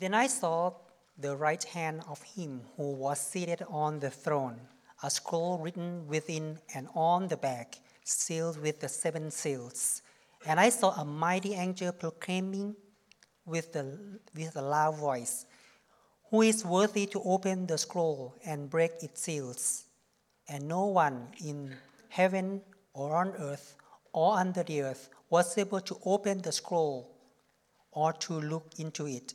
Then I saw the right hand of him who was seated on the throne, a scroll written within and on the back, sealed with the seven seals. And I saw a mighty angel proclaiming with, the, with a loud voice, Who is worthy to open the scroll and break its seals? And no one in heaven or on earth or under the earth was able to open the scroll or to look into it.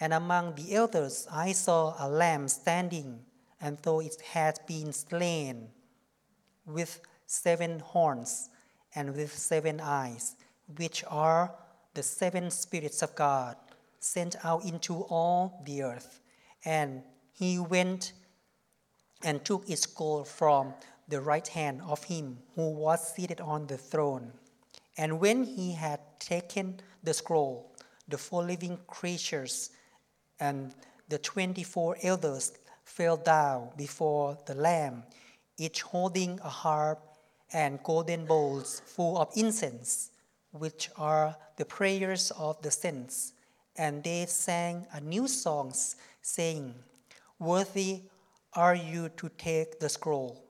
and among the elders, I saw a lamb standing, and though it had been slain, with seven horns and with seven eyes, which are the seven spirits of God sent out into all the earth. And he went and took its scroll from the right hand of him who was seated on the throne. And when he had taken the scroll, the four living creatures and the 24 elders fell down before the Lamb, each holding a harp and golden bowls full of incense, which are the prayers of the saints. And they sang a new song, saying, Worthy are you to take the scroll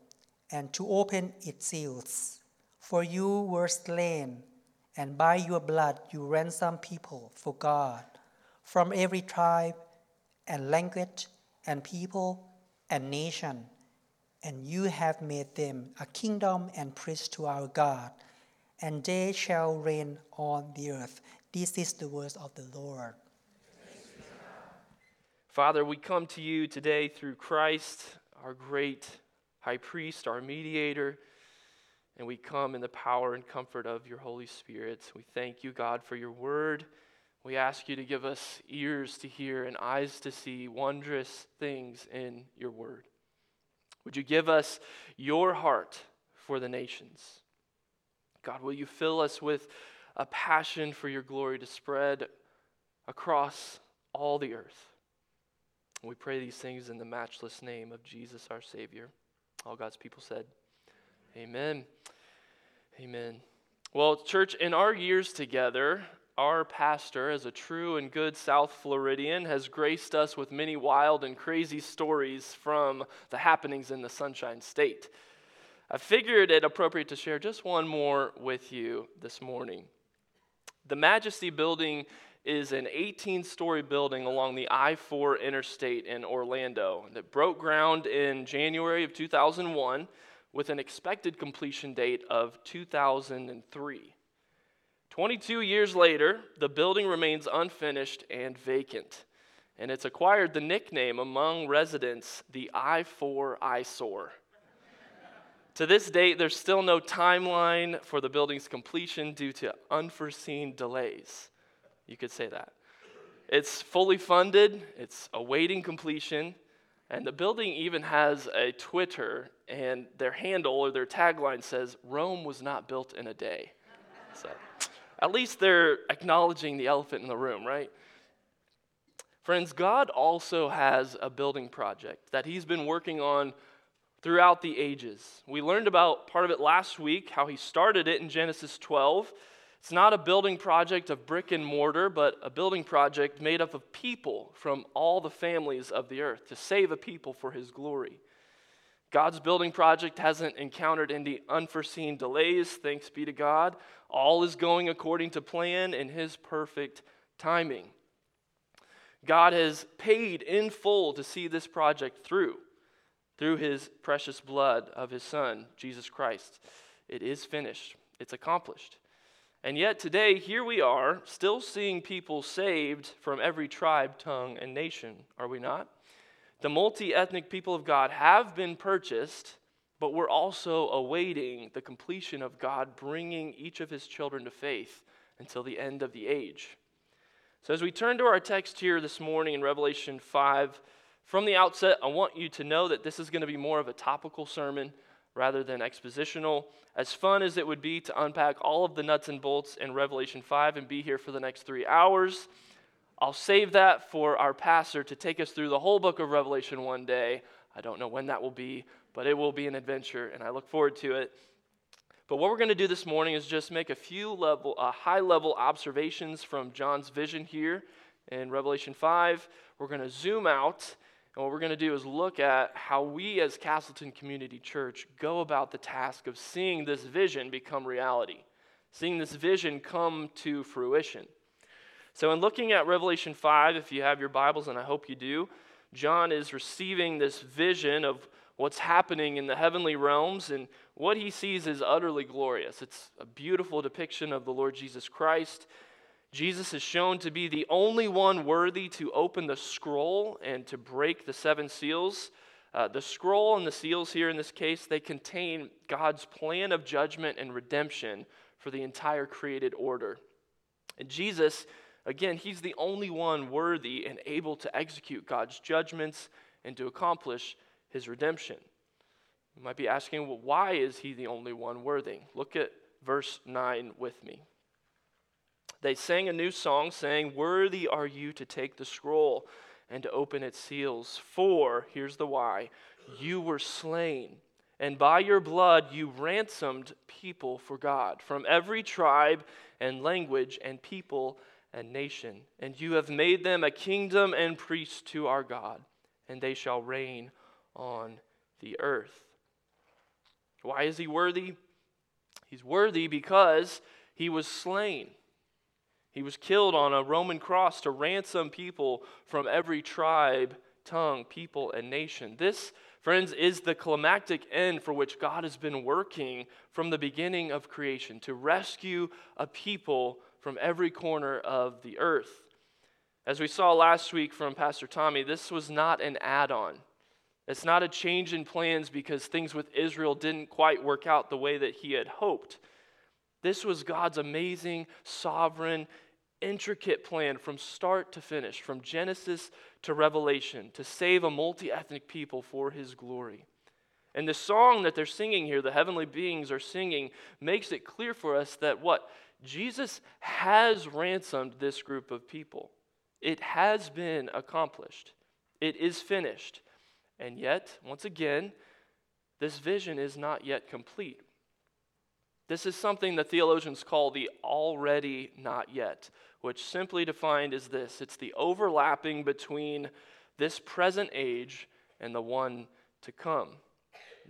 and to open its seals. For you were slain, and by your blood you ransomed people for God from every tribe and language and people and nation, and you have made them a kingdom and priest to our God, and they shall reign on the earth. This is the word of the Lord. Father, we come to you today through Christ, our great high priest, our mediator, and we come in the power and comfort of your Holy Spirit. We thank you, God, for your word. We ask you to give us ears to hear and eyes to see wondrous things in your word. Would you give us your heart for the nations? God, will you fill us with a passion for your glory to spread across all the earth? We pray these things in the matchless name of Jesus our Savior. All God's people said, Amen. Amen. Well, church, in our years together, our pastor, as a true and good South Floridian, has graced us with many wild and crazy stories from the happenings in the Sunshine State. I figured it appropriate to share just one more with you this morning. The Majesty Building is an 18 story building along the I 4 interstate in Orlando that broke ground in January of 2001 with an expected completion date of 2003. 22 years later, the building remains unfinished and vacant, and it's acquired the nickname among residents the I 4 eyesore. to this date, there's still no timeline for the building's completion due to unforeseen delays. You could say that. It's fully funded, it's awaiting completion, and the building even has a Twitter, and their handle or their tagline says, Rome was not built in a day. So at least they're acknowledging the elephant in the room, right? Friends, God also has a building project that He's been working on throughout the ages. We learned about part of it last week, how He started it in Genesis 12. It's not a building project of brick and mortar, but a building project made up of people from all the families of the earth to save a people for His glory. God's building project hasn't encountered any unforeseen delays, thanks be to God. All is going according to plan in His perfect timing. God has paid in full to see this project through, through His precious blood of His Son, Jesus Christ. It is finished, it's accomplished. And yet, today, here we are, still seeing people saved from every tribe, tongue, and nation, are we not? The multi ethnic people of God have been purchased, but we're also awaiting the completion of God bringing each of his children to faith until the end of the age. So, as we turn to our text here this morning in Revelation 5, from the outset, I want you to know that this is going to be more of a topical sermon rather than expositional. As fun as it would be to unpack all of the nuts and bolts in Revelation 5 and be here for the next three hours, I'll save that for our pastor to take us through the whole book of Revelation one day. I don't know when that will be, but it will be an adventure, and I look forward to it. But what we're going to do this morning is just make a few level, uh, high level observations from John's vision here in Revelation 5. We're going to zoom out, and what we're going to do is look at how we as Castleton Community Church go about the task of seeing this vision become reality, seeing this vision come to fruition. So, in looking at Revelation 5, if you have your Bibles, and I hope you do, John is receiving this vision of what's happening in the heavenly realms, and what he sees is utterly glorious. It's a beautiful depiction of the Lord Jesus Christ. Jesus is shown to be the only one worthy to open the scroll and to break the seven seals. Uh, the scroll and the seals here in this case, they contain God's plan of judgment and redemption for the entire created order. And Jesus, again, he's the only one worthy and able to execute God's judgments and to accomplish his redemption. You might be asking, well, why is he the only one worthy? Look at verse 9 with me. They sang a new song, saying, Worthy are you to take the scroll and to open its seals. For, here's the why, you were slain, and by your blood you ransomed people for God from every tribe and language and people and nation. And you have made them a kingdom and priests to our God, and they shall reign on the earth. Why is he worthy? He's worthy because he was slain. He was killed on a Roman cross to ransom people from every tribe, tongue, people, and nation. This, friends, is the climactic end for which God has been working from the beginning of creation to rescue a people from every corner of the earth. As we saw last week from Pastor Tommy, this was not an add on. It's not a change in plans because things with Israel didn't quite work out the way that he had hoped. This was God's amazing, sovereign, intricate plan from start to finish, from Genesis to Revelation, to save a multi ethnic people for his glory. And the song that they're singing here, the heavenly beings are singing, makes it clear for us that what? Jesus has ransomed this group of people. It has been accomplished, it is finished. And yet, once again, this vision is not yet complete. This is something the theologians call the already not yet, which simply defined is this it's the overlapping between this present age and the one to come.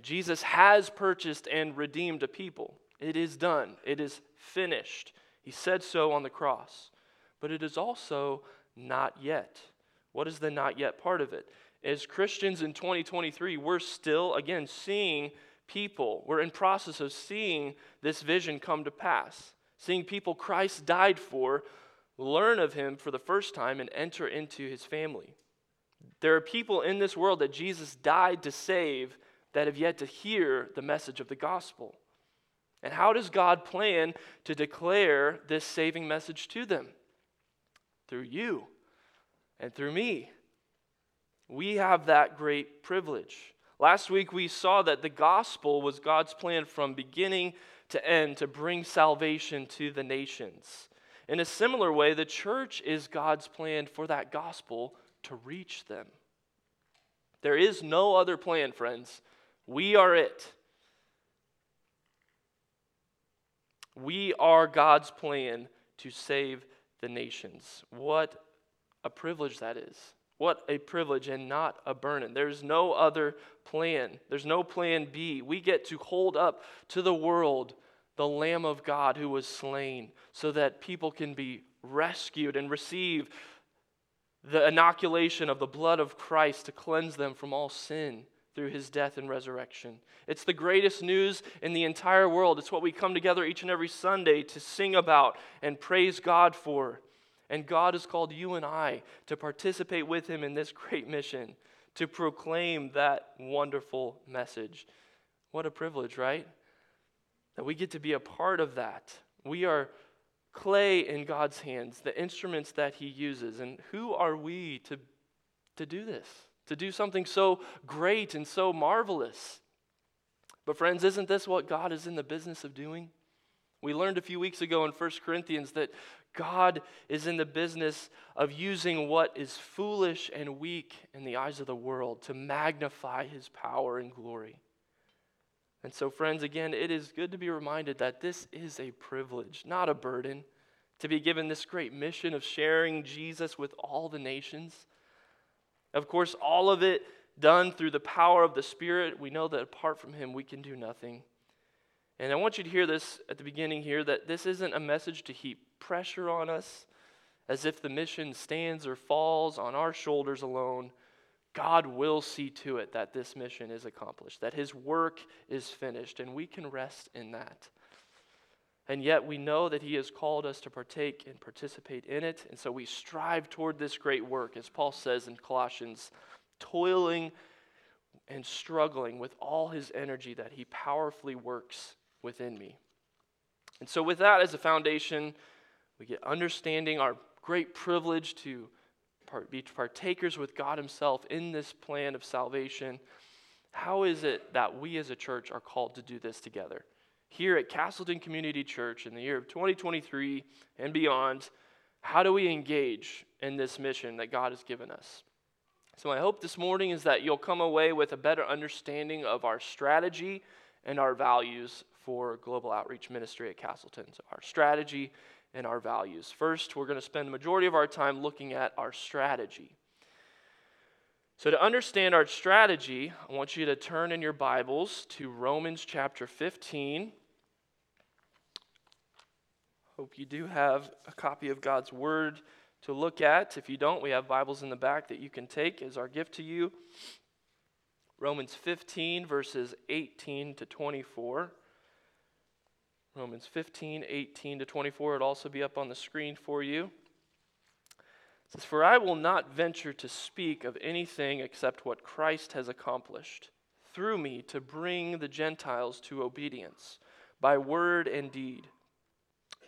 Jesus has purchased and redeemed a people. It is done, it is finished. He said so on the cross. But it is also not yet. What is the not yet part of it? as Christians in 2023, we're still, again, seeing people. We're in process of seeing this vision come to pass, seeing people Christ died for learn of him for the first time and enter into his family. There are people in this world that Jesus died to save that have yet to hear the message of the gospel. And how does God plan to declare this saving message to them? Through you and through me. We have that great privilege. Last week we saw that the gospel was God's plan from beginning to end to bring salvation to the nations. In a similar way, the church is God's plan for that gospel to reach them. There is no other plan, friends. We are it. We are God's plan to save the nations. What a privilege that is. What a privilege and not a burden. There's no other plan. There's no plan B. We get to hold up to the world the Lamb of God who was slain so that people can be rescued and receive the inoculation of the blood of Christ to cleanse them from all sin through his death and resurrection. It's the greatest news in the entire world. It's what we come together each and every Sunday to sing about and praise God for. And God has called you and I to participate with Him in this great mission, to proclaim that wonderful message. What a privilege, right? That we get to be a part of that. We are clay in God's hands, the instruments that He uses. And who are we to, to do this? To do something so great and so marvelous? But, friends, isn't this what God is in the business of doing? We learned a few weeks ago in 1 Corinthians that God is in the business of using what is foolish and weak in the eyes of the world to magnify his power and glory. And so, friends, again, it is good to be reminded that this is a privilege, not a burden, to be given this great mission of sharing Jesus with all the nations. Of course, all of it done through the power of the Spirit. We know that apart from Him, we can do nothing. And I want you to hear this at the beginning here that this isn't a message to heap pressure on us as if the mission stands or falls on our shoulders alone. God will see to it that this mission is accomplished, that His work is finished, and we can rest in that. And yet we know that He has called us to partake and participate in it, and so we strive toward this great work, as Paul says in Colossians, toiling and struggling with all His energy that He powerfully works within me. And so, with that as a foundation, we get understanding our great privilege to be partakers with God Himself in this plan of salvation. How is it that we as a church are called to do this together? Here at Castleton Community Church in the year of 2023 and beyond, how do we engage in this mission that God has given us? So, my hope this morning is that you'll come away with a better understanding of our strategy and our values for global outreach ministry at Castleton. So, our strategy and our values. First, we're going to spend the majority of our time looking at our strategy. So, to understand our strategy, I want you to turn in your Bibles to Romans chapter 15. Hope you do have a copy of God's Word to look at. If you don't, we have Bibles in the back that you can take as our gift to you. Romans 15, verses 18 to 24. Romans 15, 18 to 24. It'll also be up on the screen for you. It says, For I will not venture to speak of anything except what Christ has accomplished through me to bring the Gentiles to obedience by word and deed,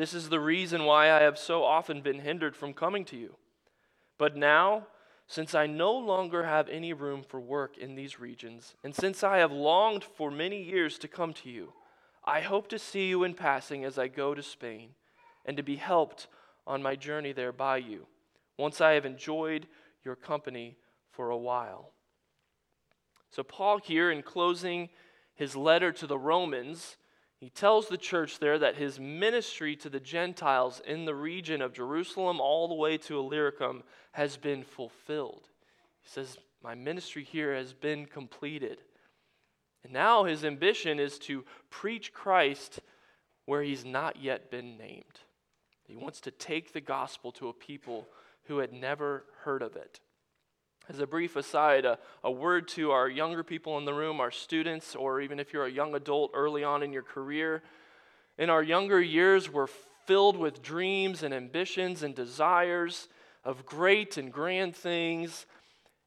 This is the reason why I have so often been hindered from coming to you. But now, since I no longer have any room for work in these regions, and since I have longed for many years to come to you, I hope to see you in passing as I go to Spain, and to be helped on my journey there by you, once I have enjoyed your company for a while. So, Paul, here in closing his letter to the Romans, he tells the church there that his ministry to the Gentiles in the region of Jerusalem all the way to Illyricum has been fulfilled. He says, My ministry here has been completed. And now his ambition is to preach Christ where he's not yet been named. He wants to take the gospel to a people who had never heard of it. As a brief aside, a, a, word to our younger people in the room, our students, or even if you're a young adult early on in your career. In our younger years, we're filled with dreams and ambitions and desires of great and grand things,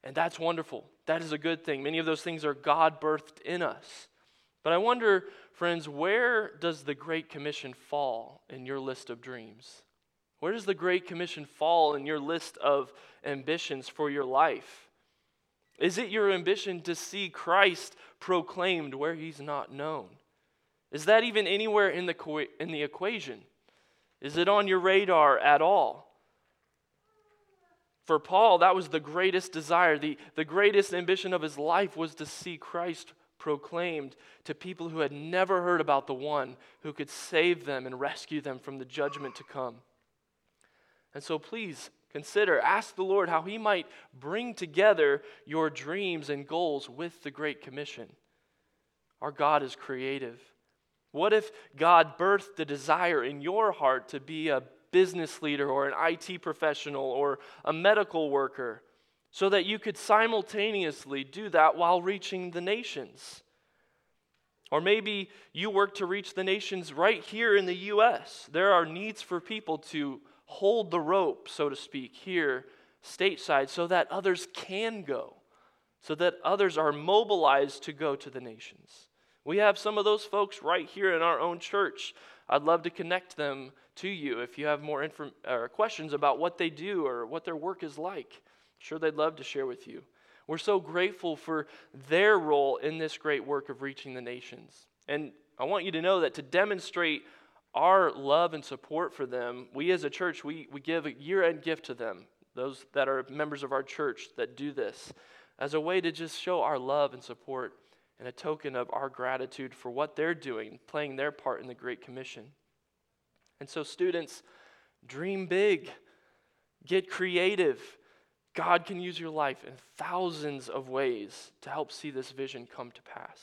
and that's wonderful. That is a good thing. Many of those things are God birthed in us. But I wonder, friends, where does the Great Commission fall in your list of dreams? Where does the Great Commission fall in your list of ambitions for your life? Is it your ambition to see Christ proclaimed where he's not known? Is that even anywhere in the, in the equation? Is it on your radar at all? For Paul, that was the greatest desire. The, the greatest ambition of his life was to see Christ proclaimed to people who had never heard about the one who could save them and rescue them from the judgment to come. And so please consider, ask the Lord how he might bring together your dreams and goals with the Great Commission. Our God is creative. What if God birthed the desire in your heart to be a business leader or an IT professional or a medical worker so that you could simultaneously do that while reaching the nations. Or maybe you work to reach the nations right here in the U.S. There are needs for people to hold the rope, so to speak, here stateside so that others can go, so that others are mobilized to go to the nations. We have some of those folks right here in our own church. I'd love to connect them to you if you have more inform- or questions about what they do or what their work is like. I'm sure they'd love to share with you. We're so grateful for their role in this great work of reaching the nations. And I want you to know that to demonstrate our love and support for them, we as a church, we, we give a year end gift to them, those that are members of our church that do this, as a way to just show our love and support and a token of our gratitude for what they're doing, playing their part in the Great Commission. And so, students, dream big, get creative. God can use your life in thousands of ways to help see this vision come to pass.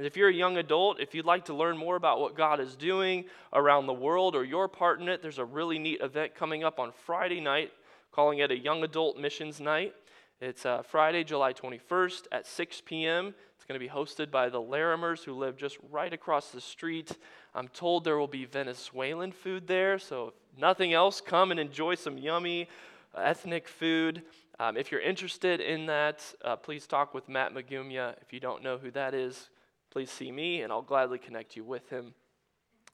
And if you're a young adult, if you'd like to learn more about what God is doing around the world or your part in it, there's a really neat event coming up on Friday night, calling it a Young Adult Missions Night. It's uh, Friday, July 21st at 6 p.m. It's going to be hosted by the Larimers, who live just right across the street. I'm told there will be Venezuelan food there, so if nothing else, come and enjoy some yummy ethnic food. Um, if you're interested in that, uh, please talk with Matt Magumia. If you don't know who that is, please see me, and I'll gladly connect you with him.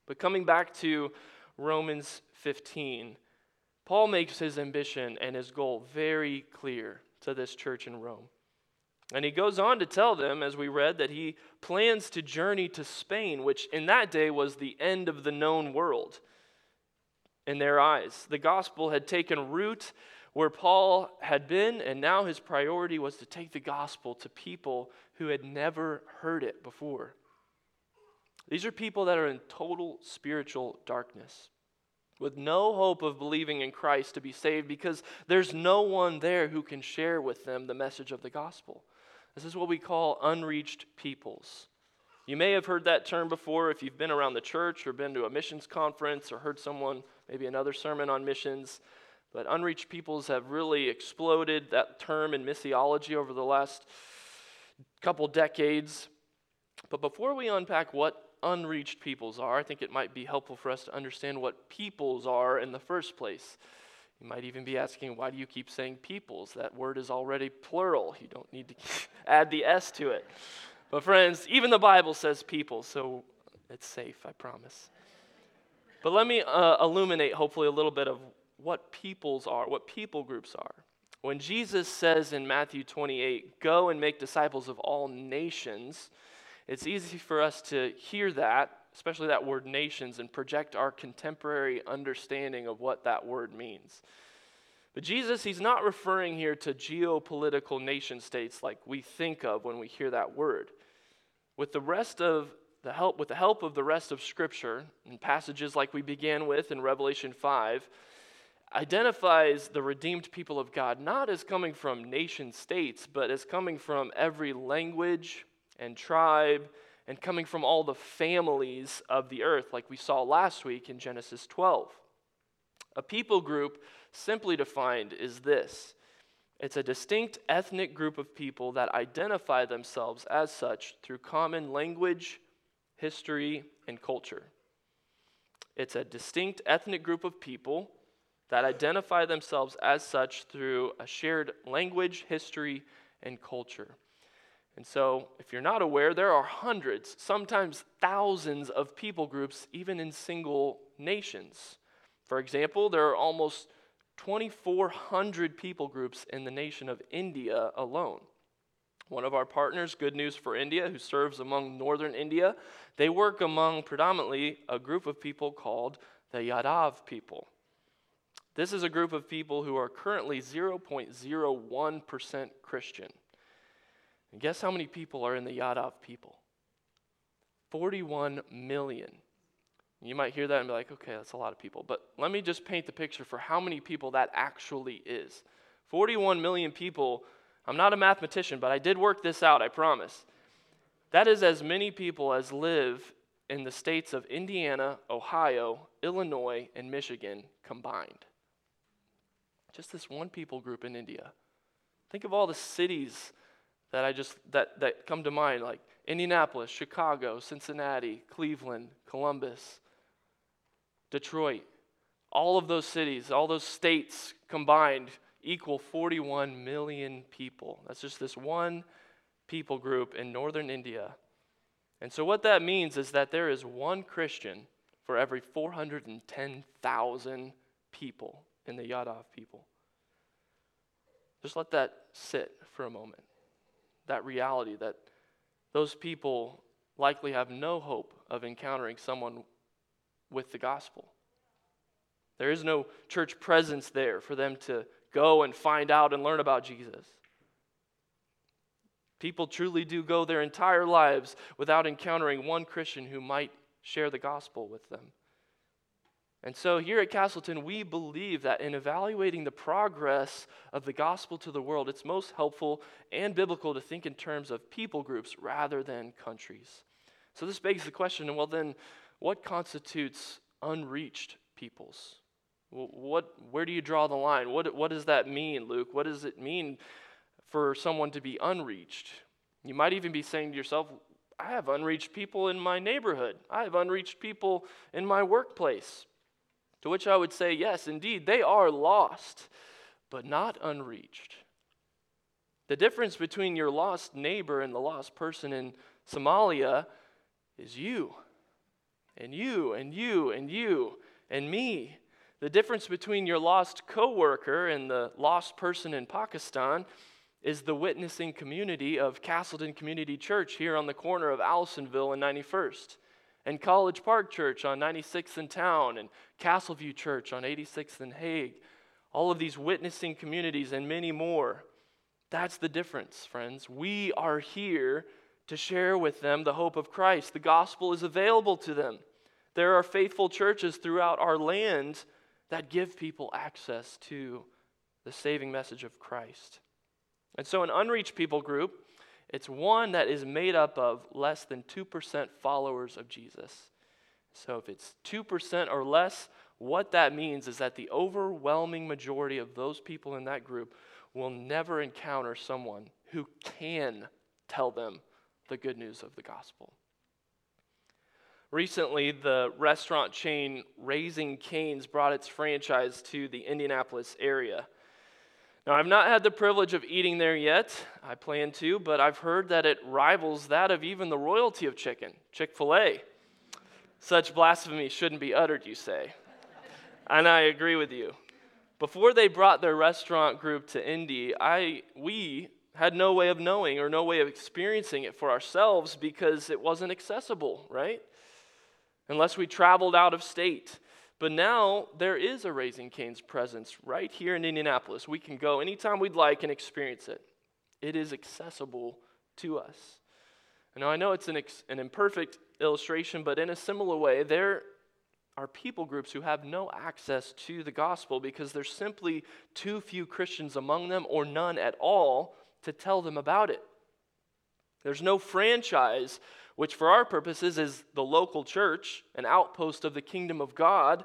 But coming back to Romans 15, Paul makes his ambition and his goal very clear to this church in Rome. And he goes on to tell them, as we read, that he plans to journey to Spain, which in that day was the end of the known world in their eyes. The gospel had taken root where Paul had been, and now his priority was to take the gospel to people who had never heard it before. These are people that are in total spiritual darkness with no hope of believing in Christ to be saved because there's no one there who can share with them the message of the gospel. This is what we call unreached peoples. You may have heard that term before if you've been around the church or been to a missions conference or heard someone, maybe another sermon on missions. But unreached peoples have really exploded that term in missiology over the last couple decades. But before we unpack what unreached peoples are, I think it might be helpful for us to understand what peoples are in the first place. You might even be asking, why do you keep saying peoples? That word is already plural. You don't need to add the S to it. But, friends, even the Bible says people, so it's safe, I promise. But let me uh, illuminate, hopefully, a little bit of what peoples are, what people groups are. When Jesus says in Matthew 28, go and make disciples of all nations, it's easy for us to hear that, especially that word nations, and project our contemporary understanding of what that word means. But Jesus, he's not referring here to geopolitical nation states like we think of when we hear that word. With the rest of the help, with the help of the rest of Scripture, and passages like we began with in Revelation 5, identifies the redeemed people of God not as coming from nation states, but as coming from every language, and tribe and coming from all the families of the earth, like we saw last week in Genesis 12. A people group, simply defined, is this it's a distinct ethnic group of people that identify themselves as such through common language, history, and culture. It's a distinct ethnic group of people that identify themselves as such through a shared language, history, and culture. And so, if you're not aware, there are hundreds, sometimes thousands of people groups, even in single nations. For example, there are almost 2,400 people groups in the nation of India alone. One of our partners, Good News for India, who serves among northern India, they work among predominantly a group of people called the Yadav people. This is a group of people who are currently 0.01% Christian. And guess how many people are in the Yadav people? 41 million. You might hear that and be like, okay, that's a lot of people. But let me just paint the picture for how many people that actually is. 41 million people. I'm not a mathematician, but I did work this out, I promise. That is as many people as live in the states of Indiana, Ohio, Illinois, and Michigan combined. Just this one people group in India. Think of all the cities that I just that, that come to mind, like Indianapolis, Chicago, Cincinnati, Cleveland, Columbus, Detroit. All of those cities, all those states combined equal 41 million people. That's just this one people group in northern India. And so, what that means is that there is one Christian for every 410,000 people in the Yadav people. Just let that sit for a moment. That reality that those people likely have no hope of encountering someone with the gospel. There is no church presence there for them to go and find out and learn about Jesus. People truly do go their entire lives without encountering one Christian who might share the gospel with them. And so here at Castleton, we believe that in evaluating the progress of the gospel to the world, it's most helpful and biblical to think in terms of people groups rather than countries. So this begs the question well, then, what constitutes unreached peoples? What, where do you draw the line? What, what does that mean, Luke? What does it mean for someone to be unreached? You might even be saying to yourself, I have unreached people in my neighborhood. I have unreached people in my workplace. To which I would say, yes, indeed, they are lost, but not unreached. The difference between your lost neighbor and the lost person in Somalia is you, and you, and you, and you, and me. The difference between your lost coworker and the lost person in Pakistan is the witnessing community of Castleton Community Church here on the corner of Allisonville and 91st, and College Park Church on 96th and Town, and Castleview Church on 86th and Hague. All of these witnessing communities and many more. That's the difference, friends. We are here to share with them the hope of Christ. The gospel is available to them. There are faithful churches throughout our land that give people access to the saving message of Christ. And so, an unreached people group, it's one that is made up of less than 2% followers of Jesus. So, if it's 2% or less, what that means is that the overwhelming majority of those people in that group will never encounter someone who can tell them the good news of the gospel. Recently, the restaurant chain Raising Cane's brought its franchise to the Indianapolis area. Now, I've not had the privilege of eating there yet. I plan to, but I've heard that it rivals that of even the royalty of chicken, Chick fil A. Such blasphemy shouldn't be uttered, you say. and I agree with you. Before they brought their restaurant group to Indy, I, we had no way of knowing or no way of experiencing it for ourselves because it wasn't accessible, right? Unless we traveled out of state. But now there is a Raising Cane's presence right here in Indianapolis. We can go anytime we'd like and experience it. It is accessible to us. Now, I know it's an, ex- an imperfect illustration, but in a similar way, there are people groups who have no access to the gospel because there's simply too few Christians among them or none at all to tell them about it. There's no franchise which for our purposes is the local church, an outpost of the kingdom of God,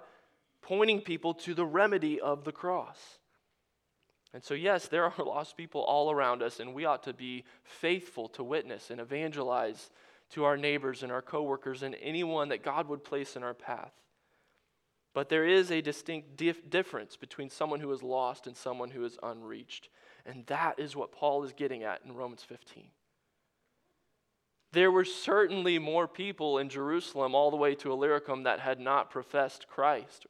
pointing people to the remedy of the cross. And so, yes, there are lost people all around us, and we ought to be faithful to witness and evangelize to our neighbors and our coworkers and anyone that God would place in our path. But there is a distinct dif- difference between someone who is lost and someone who is unreached. And that is what Paul is getting at in Romans 15 there were certainly more people in Jerusalem all the way to Illyricum that had not professed Christ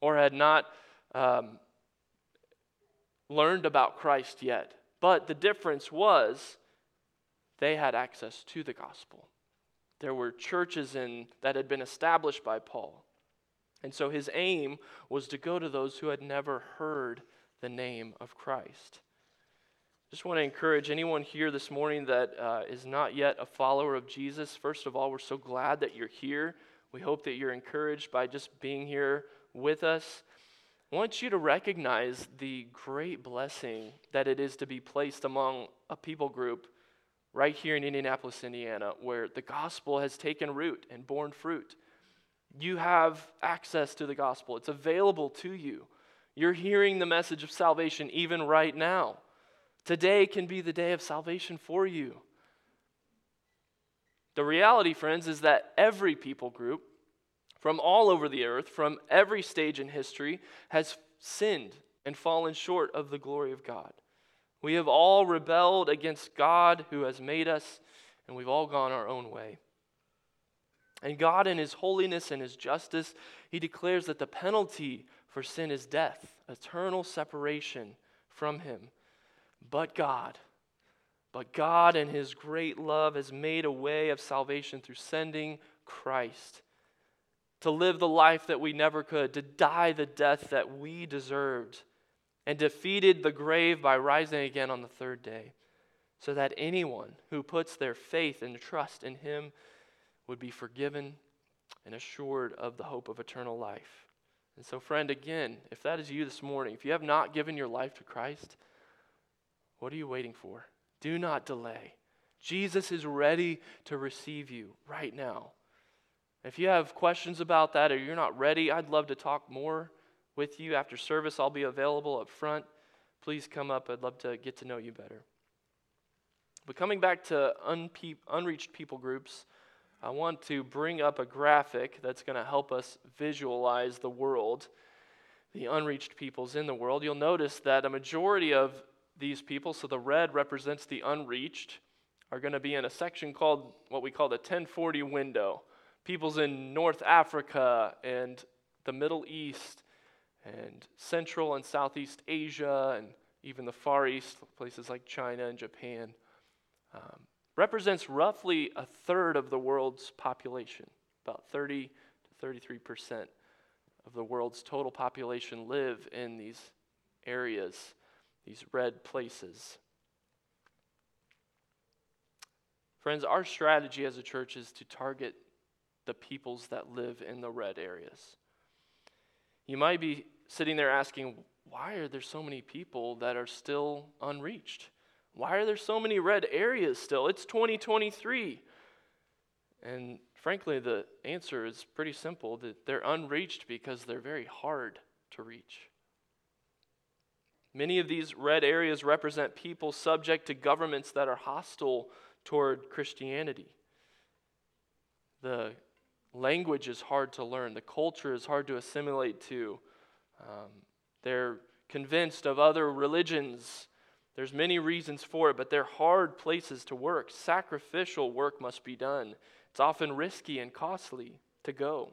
or had not um, learned about Christ yet. But the difference was they had access to the gospel. There were churches in, that had been established by Paul. And so his aim was to go to those who had never heard the name of Christ just want to encourage anyone here this morning that uh, is not yet a follower of Jesus. First of all, we're so glad that you're here. We hope that you're encouraged by just being here with us. I want you to recognize the great blessing that it is to be placed among a people group right here in Indianapolis, Indiana, where the gospel has taken root and borne fruit. You have access to the gospel, it's available to you. You're hearing the message of salvation even right now. Today can be the day of salvation for you. The reality, friends, is that every people group from all over the earth, from every stage in history, has sinned and fallen short of the glory of God. We have all rebelled against God who has made us, and we've all gone our own way. And God, in His holiness and His justice, He declares that the penalty for sin is death, eternal separation from Him. But God, but God, in His great love, has made a way of salvation through sending Christ to live the life that we never could, to die the death that we deserved, and defeated the grave by rising again on the third day, so that anyone who puts their faith and trust in Him would be forgiven and assured of the hope of eternal life. And so, friend, again, if that is you this morning, if you have not given your life to Christ, what are you waiting for? Do not delay. Jesus is ready to receive you right now. If you have questions about that or you're not ready, I'd love to talk more with you after service. I'll be available up front. Please come up. I'd love to get to know you better. But coming back to unpe- unreached people groups, I want to bring up a graphic that's going to help us visualize the world, the unreached peoples in the world. You'll notice that a majority of these people, so the red represents the unreached, are going to be in a section called what we call the 1040 window. Peoples in North Africa and the Middle East and Central and Southeast Asia and even the Far East, places like China and Japan. Um, represents roughly a third of the world's population. About 30 to 33 percent of the world's total population live in these areas, these red places. Friends, our strategy as a church is to target the peoples that live in the red areas. You might be sitting there asking, why are there so many people that are still unreached? Why are there so many red areas still? It's 2023. And frankly, the answer is pretty simple that they're unreached because they're very hard to reach. Many of these red areas represent people subject to governments that are hostile toward Christianity. The language is hard to learn, the culture is hard to assimilate to. Um, they're convinced of other religions there's many reasons for it, but they're hard places to work. Sacrificial work must be done. It's often risky and costly to go.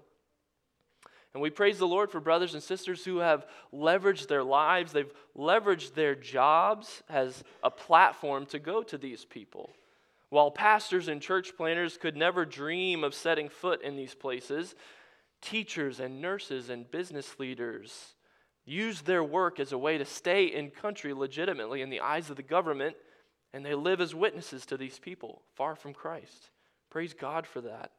And we praise the Lord for brothers and sisters who have leveraged their lives, they've leveraged their jobs as a platform to go to these people. While pastors and church planners could never dream of setting foot in these places, teachers and nurses and business leaders use their work as a way to stay in country legitimately in the eyes of the government, and they live as witnesses to these people far from Christ. Praise God for that.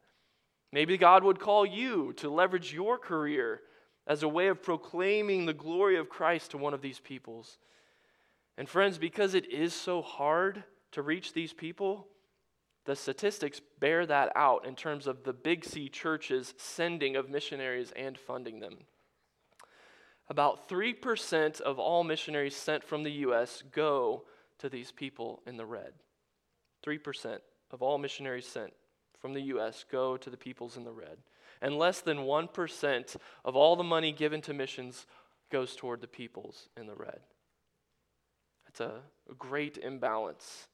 Maybe God would call you to leverage your career as a way of proclaiming the glory of Christ to one of these peoples. And friends, because it is so hard to reach these people, the statistics bear that out in terms of the Big C churches sending of missionaries and funding them. About 3% of all missionaries sent from the U.S. go to these people in the red. 3% of all missionaries sent from the U.S. go to the peoples in the red. And less than 1% of all the money given to missions goes toward the peoples in the red. That's a, a great imbalance.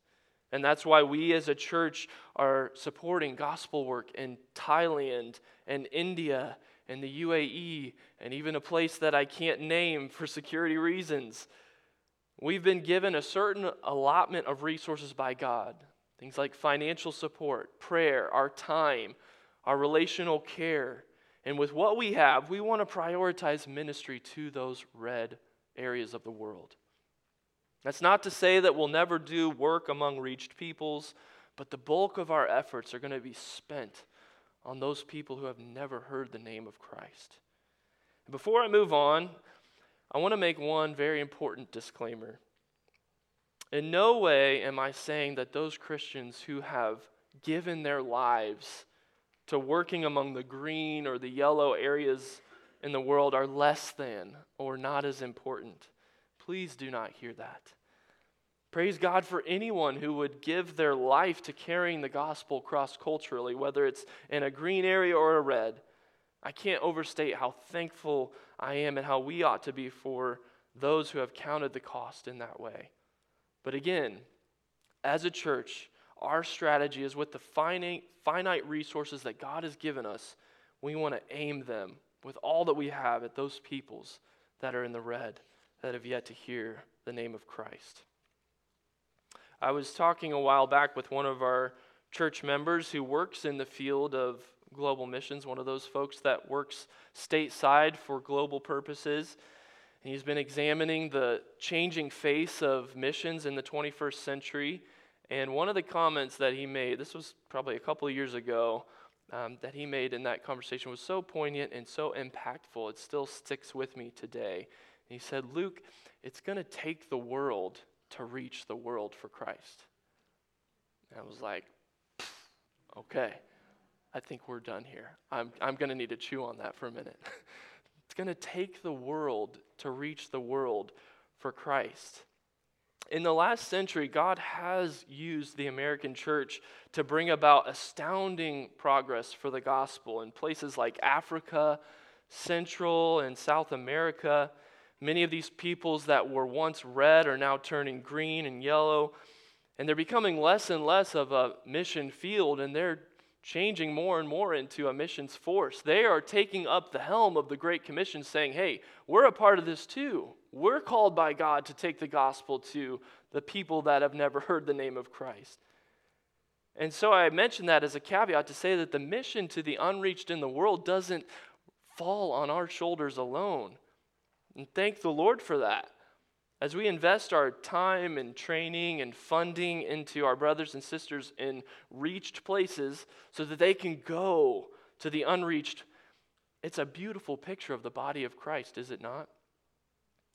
And that's why we as a church are supporting gospel work in Thailand and India and the UAE, and even a place that I can't name for security reasons. We've been given a certain allotment of resources by God things like financial support, prayer, our time, our relational care. And with what we have, we want to prioritize ministry to those red areas of the world. That's not to say that we'll never do work among reached peoples, but the bulk of our efforts are going to be spent on those people who have never heard the name of Christ. Before I move on, I want to make one very important disclaimer. In no way am I saying that those Christians who have given their lives to working among the green or the yellow areas in the world are less than or not as important. Please do not hear that. Praise God for anyone who would give their life to carrying the gospel cross culturally, whether it's in a green area or a red. I can't overstate how thankful I am and how we ought to be for those who have counted the cost in that way. But again, as a church, our strategy is with the finite, finite resources that God has given us, we want to aim them with all that we have at those peoples that are in the red that have yet to hear the name of Christ. I was talking a while back with one of our church members who works in the field of global missions, one of those folks that works stateside for global purposes. And he's been examining the changing face of missions in the 21st century. And one of the comments that he made, this was probably a couple of years ago, um, that he made in that conversation was so poignant and so impactful. It still sticks with me today. And he said, Luke, it's going to take the world to reach the world for Christ. And I was like, okay, I think we're done here. I'm, I'm going to need to chew on that for a minute. it's going to take the world to reach the world for Christ. In the last century, God has used the American church to bring about astounding progress for the gospel in places like Africa, Central and South America. Many of these peoples that were once red are now turning green and yellow, and they're becoming less and less of a mission field, and they're changing more and more into a missions force. They are taking up the helm of the Great Commission, saying, Hey, we're a part of this too. We're called by God to take the gospel to the people that have never heard the name of Christ. And so I mention that as a caveat to say that the mission to the unreached in the world doesn't fall on our shoulders alone. And thank the Lord for that. As we invest our time and training and funding into our brothers and sisters in reached places so that they can go to the unreached, it's a beautiful picture of the body of Christ, is it not?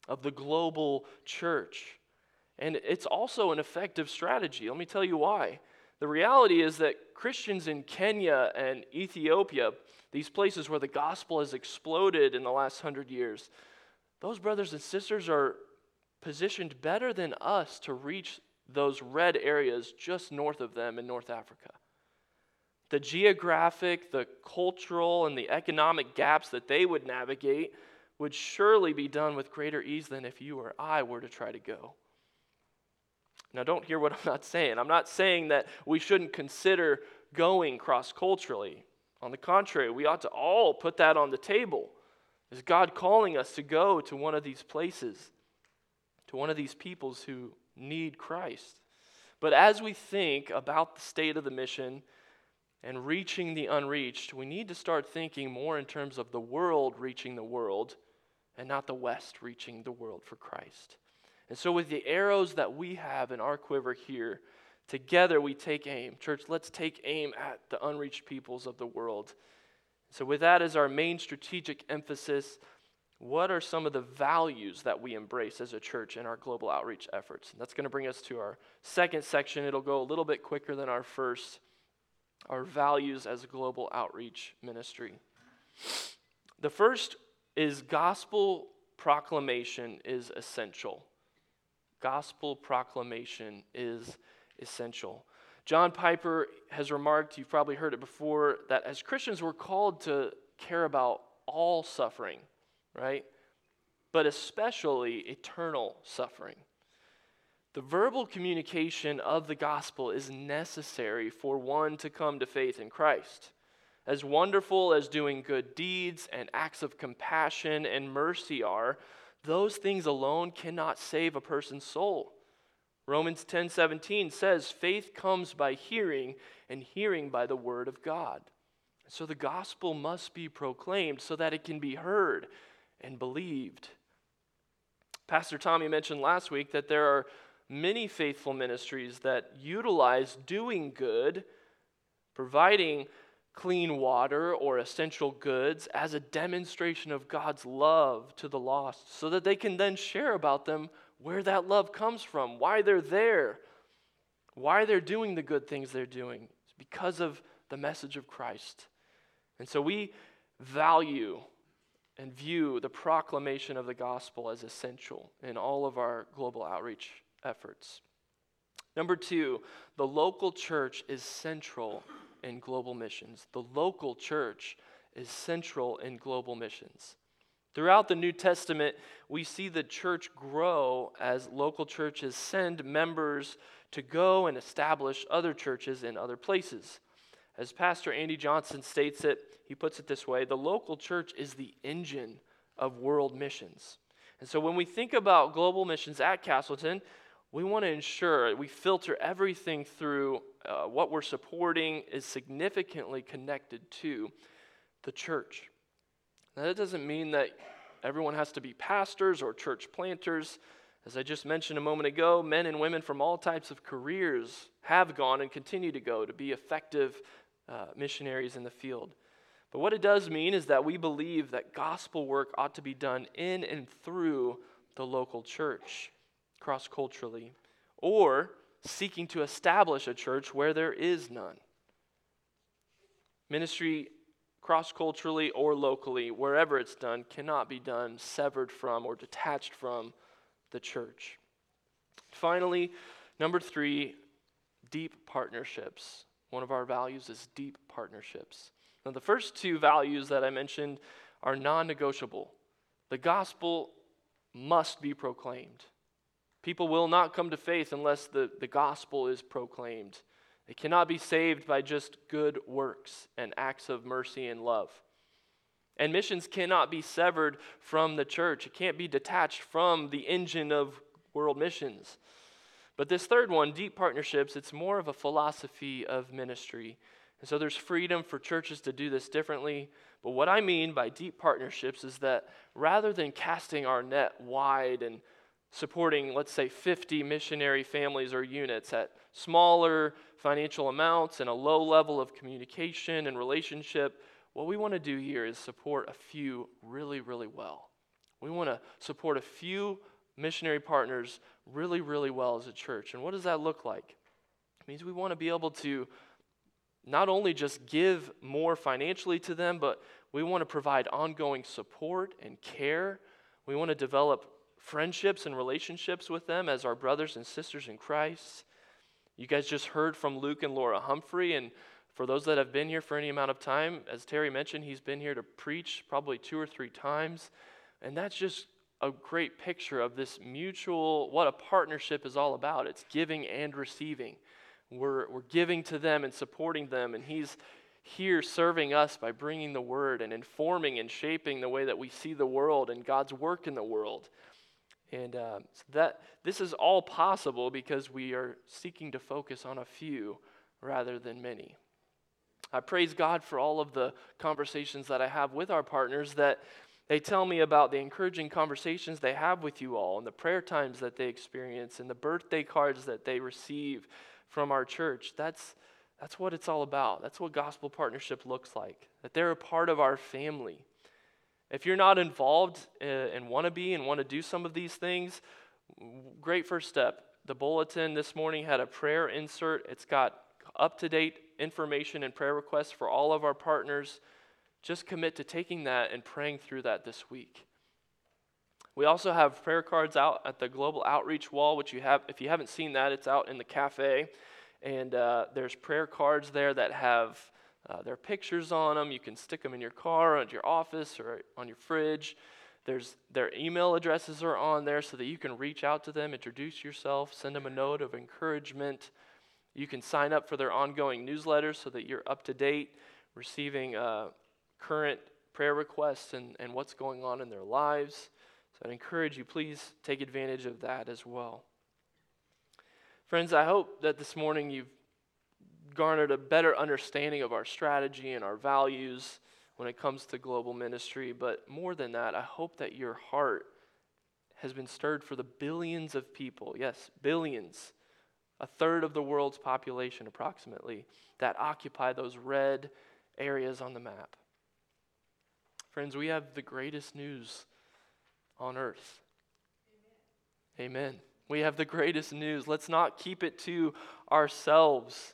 Of the global church. And it's also an effective strategy. Let me tell you why. The reality is that Christians in Kenya and Ethiopia, these places where the gospel has exploded in the last hundred years, those brothers and sisters are positioned better than us to reach those red areas just north of them in North Africa. The geographic, the cultural, and the economic gaps that they would navigate would surely be done with greater ease than if you or I were to try to go. Now, don't hear what I'm not saying. I'm not saying that we shouldn't consider going cross culturally. On the contrary, we ought to all put that on the table. Is God calling us to go to one of these places, to one of these peoples who need Christ? But as we think about the state of the mission and reaching the unreached, we need to start thinking more in terms of the world reaching the world and not the West reaching the world for Christ. And so, with the arrows that we have in our quiver here, together we take aim. Church, let's take aim at the unreached peoples of the world so, with that as our main strategic emphasis, what are some of the values that we embrace as a church in our global outreach efforts? And that's going to bring us to our second section. It'll go a little bit quicker than our first. Our values as a global outreach ministry. The first is gospel proclamation is essential. Gospel proclamation is essential. John Piper has remarked, you've probably heard it before, that as Christians we're called to care about all suffering, right? But especially eternal suffering. The verbal communication of the gospel is necessary for one to come to faith in Christ. As wonderful as doing good deeds and acts of compassion and mercy are, those things alone cannot save a person's soul. Romans 10 17 says, faith comes by hearing, and hearing by the word of God. So the gospel must be proclaimed so that it can be heard and believed. Pastor Tommy mentioned last week that there are many faithful ministries that utilize doing good, providing clean water or essential goods as a demonstration of God's love to the lost so that they can then share about them where that love comes from, why they're there, why they're doing the good things they're doing. It's because of the message of Christ. And so we value and view the proclamation of the gospel as essential in all of our global outreach efforts. Number two, the local church is central in global missions. The local church is central in global missions. Throughout the New Testament, we see the church grow as local churches send members to go and establish other churches in other places. As Pastor Andy Johnson states it, he puts it this way the local church is the engine of world missions. And so when we think about global missions at Castleton, we want to ensure we filter everything through uh, what we're supporting is significantly connected to the church. Now, that doesn't mean that everyone has to be pastors or church planters. As I just mentioned a moment ago, men and women from all types of careers have gone and continue to go to be effective uh, missionaries in the field. But what it does mean is that we believe that gospel work ought to be done in and through the local church, cross culturally, or seeking to establish a church where there is none. Ministry cross culturally or locally, wherever it's done, cannot be done severed from or detached from the church. Finally, number three, deep partnerships. One of our values is deep partnerships. Now, the first two values that I mentioned are non negotiable. The gospel must be proclaimed. People will not come to faith unless the, the gospel is proclaimed. They cannot be saved by just good works and acts of mercy and love. And missions cannot be severed from the church, it can't be detached from the engine of world missions. But this third one, deep partnerships, it's more of a philosophy of ministry. And so there's freedom for churches to do this differently. But what I mean by deep partnerships is that rather than casting our net wide and supporting, let's say, 50 missionary families or units at smaller financial amounts and a low level of communication and relationship, what we want to do here is support a few really, really well. We want to support a few missionary partners really, really well as a church. And what does that look like? It means we want to be able to not only just give more financially to them, but we want to provide ongoing support and care. We want to develop friendships and relationships with them as our brothers and sisters in Christ. You guys just heard from Luke and Laura Humphrey, and for those that have been here for any amount of time, as Terry mentioned, he's been here to preach probably two or three times. And that's just a great picture of this mutual, what a partnership is all about. It's giving and receiving. We're, we're giving to them and supporting them, and he's here serving us by bringing the word and informing and shaping the way that we see the world and God's work in the world. And uh, so that this is all possible because we are seeking to focus on a few rather than many. I praise God for all of the conversations that I have with our partners that they tell me about the encouraging conversations they have with you all and the prayer times that they experience and the birthday cards that they receive from our church. That's, that's what it's all about. That's what gospel partnership looks like, that they're a part of our family. If you're not involved uh, and want to be and want to do some of these things, great first step. The bulletin this morning had a prayer insert. It's got up to date information and prayer requests for all of our partners, just commit to taking that and praying through that this week. We also have prayer cards out at the Global Outreach Wall, which you have, if you haven't seen that, it's out in the cafe. And uh, there's prayer cards there that have uh, their pictures on them. You can stick them in your car, or at your office, or on your fridge. There's, their email addresses are on there so that you can reach out to them, introduce yourself, send them a note of encouragement. You can sign up for their ongoing newsletter so that you're up to date, receiving uh, current prayer requests and, and what's going on in their lives. So I encourage you, please take advantage of that as well. Friends, I hope that this morning you've garnered a better understanding of our strategy and our values when it comes to global ministry. But more than that, I hope that your heart has been stirred for the billions of people, yes, billions a third of the world's population approximately, that occupy those red areas on the map. Friends, we have the greatest news on earth. Amen. We have the greatest news. Let's not keep it to ourselves.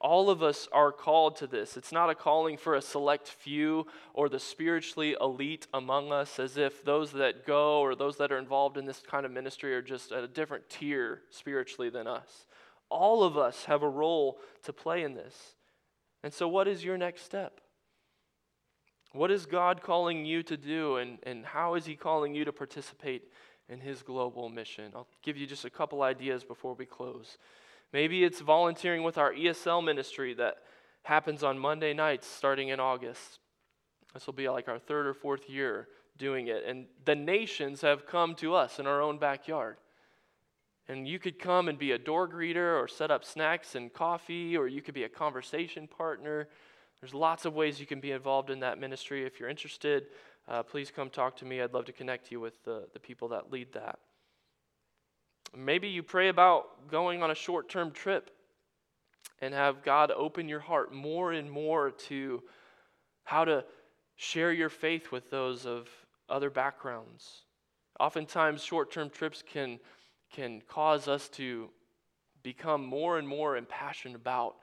All of us are called to this. It's not a calling for a select few or the spiritually elite among us, as if those that go or those that are involved in this kind of ministry are just at a different tier spiritually than us. All of us have a role to play in this. And so, what is your next step? What is God calling you to do, and, and how is He calling you to participate in His global mission? I'll give you just a couple ideas before we close. Maybe it's volunteering with our ESL ministry that happens on Monday nights starting in August. This will be like our third or fourth year doing it. And the nations have come to us in our own backyard. And you could come and be a door greeter or set up snacks and coffee, or you could be a conversation partner. There's lots of ways you can be involved in that ministry. If you're interested, uh, please come talk to me. I'd love to connect you with the, the people that lead that. Maybe you pray about going on a short term trip and have God open your heart more and more to how to share your faith with those of other backgrounds. Oftentimes, short term trips can, can cause us to become more and more impassioned about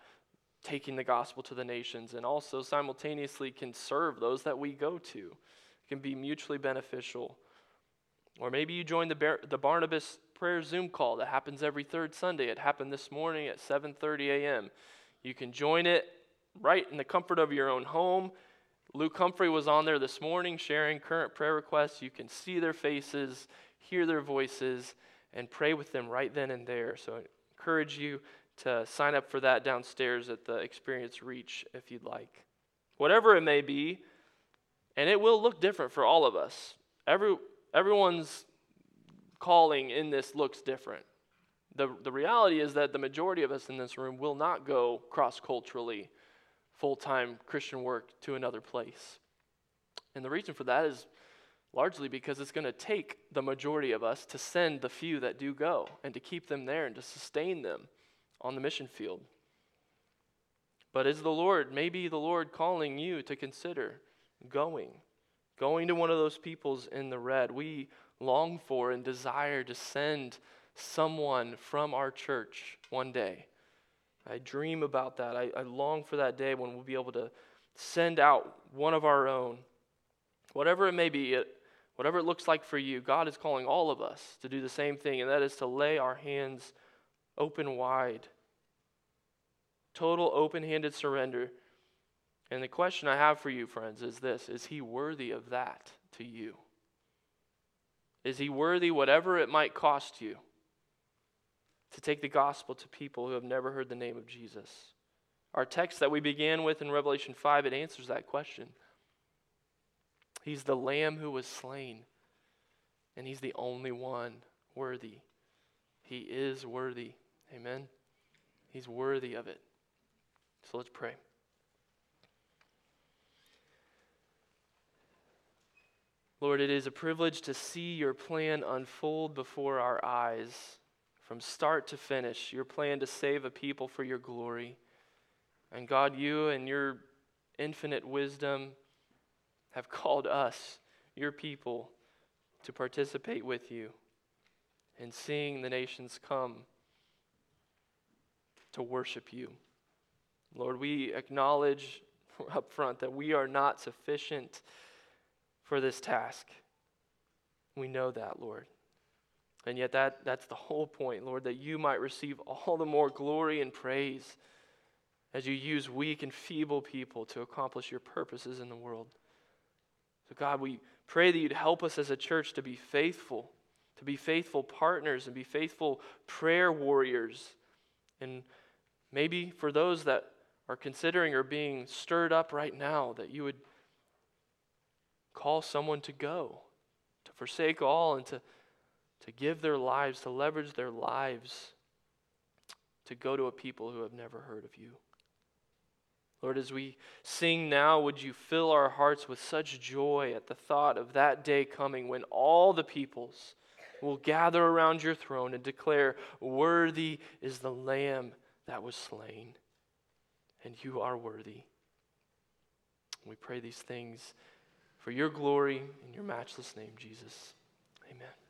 taking the gospel to the nations and also simultaneously can serve those that we go to. It can be mutually beneficial. Or maybe you join the, Bar- the Barnabas prayer Zoom call that happens every third Sunday. It happened this morning at 7:30 a.m. You can join it right in the comfort of your own home. Luke Humphrey was on there this morning sharing current prayer requests. You can see their faces, hear their voices, and pray with them right then and there. So I encourage you to sign up for that downstairs at the Experience Reach if you'd like. Whatever it may be, and it will look different for all of us. Every, everyone's calling in this looks different. The, the reality is that the majority of us in this room will not go cross culturally, full time Christian work to another place. And the reason for that is largely because it's going to take the majority of us to send the few that do go and to keep them there and to sustain them on the mission field. But is the Lord, maybe the Lord calling you to consider going, going to one of those peoples in the red? We long for and desire to send someone from our church one day. I dream about that. I, I, long for that day when we'll be able to send out one of our own. Whatever it may be, it, whatever it looks like for you, God is calling all of us to do the same thing, and that is to lay our hands open wide. Total open handed surrender. And the question I have for you, friends, is this Is He worthy of that to you? Is he worthy, whatever it might cost you, to take the gospel to people who have never heard the name of Jesus? Our text that we began with in Revelation 5, it answers that question. He's the lamb who was slain, and he's the only one worthy. He is worthy. Amen. He's worthy of it. So let's pray. Lord, it is a privilege to see your plan unfold before our eyes from start to finish, your plan to save a people for your glory. And God, you and your infinite wisdom have called us, your people, to participate with you in seeing the nations come to worship you. Lord, we acknowledge up front that we are not sufficient for this task. We know that, Lord. And yet, that, that's the whole point, Lord, that you might receive all the more glory and praise as you use weak and feeble people to accomplish your purposes in the world. So, God, we pray that you'd help us as a church to be faithful, to be faithful partners and be faithful prayer warriors. And maybe for those that are considering or being stirred up right now, that you would call someone to go, to forsake all, and to, to give their lives, to leverage their lives to go to a people who have never heard of you. Lord, as we sing now, would you fill our hearts with such joy at the thought of that day coming when all the peoples will gather around your throne and declare, Worthy is the Lamb that was slain, and you are worthy. We pray these things for your glory in your matchless name, Jesus. Amen.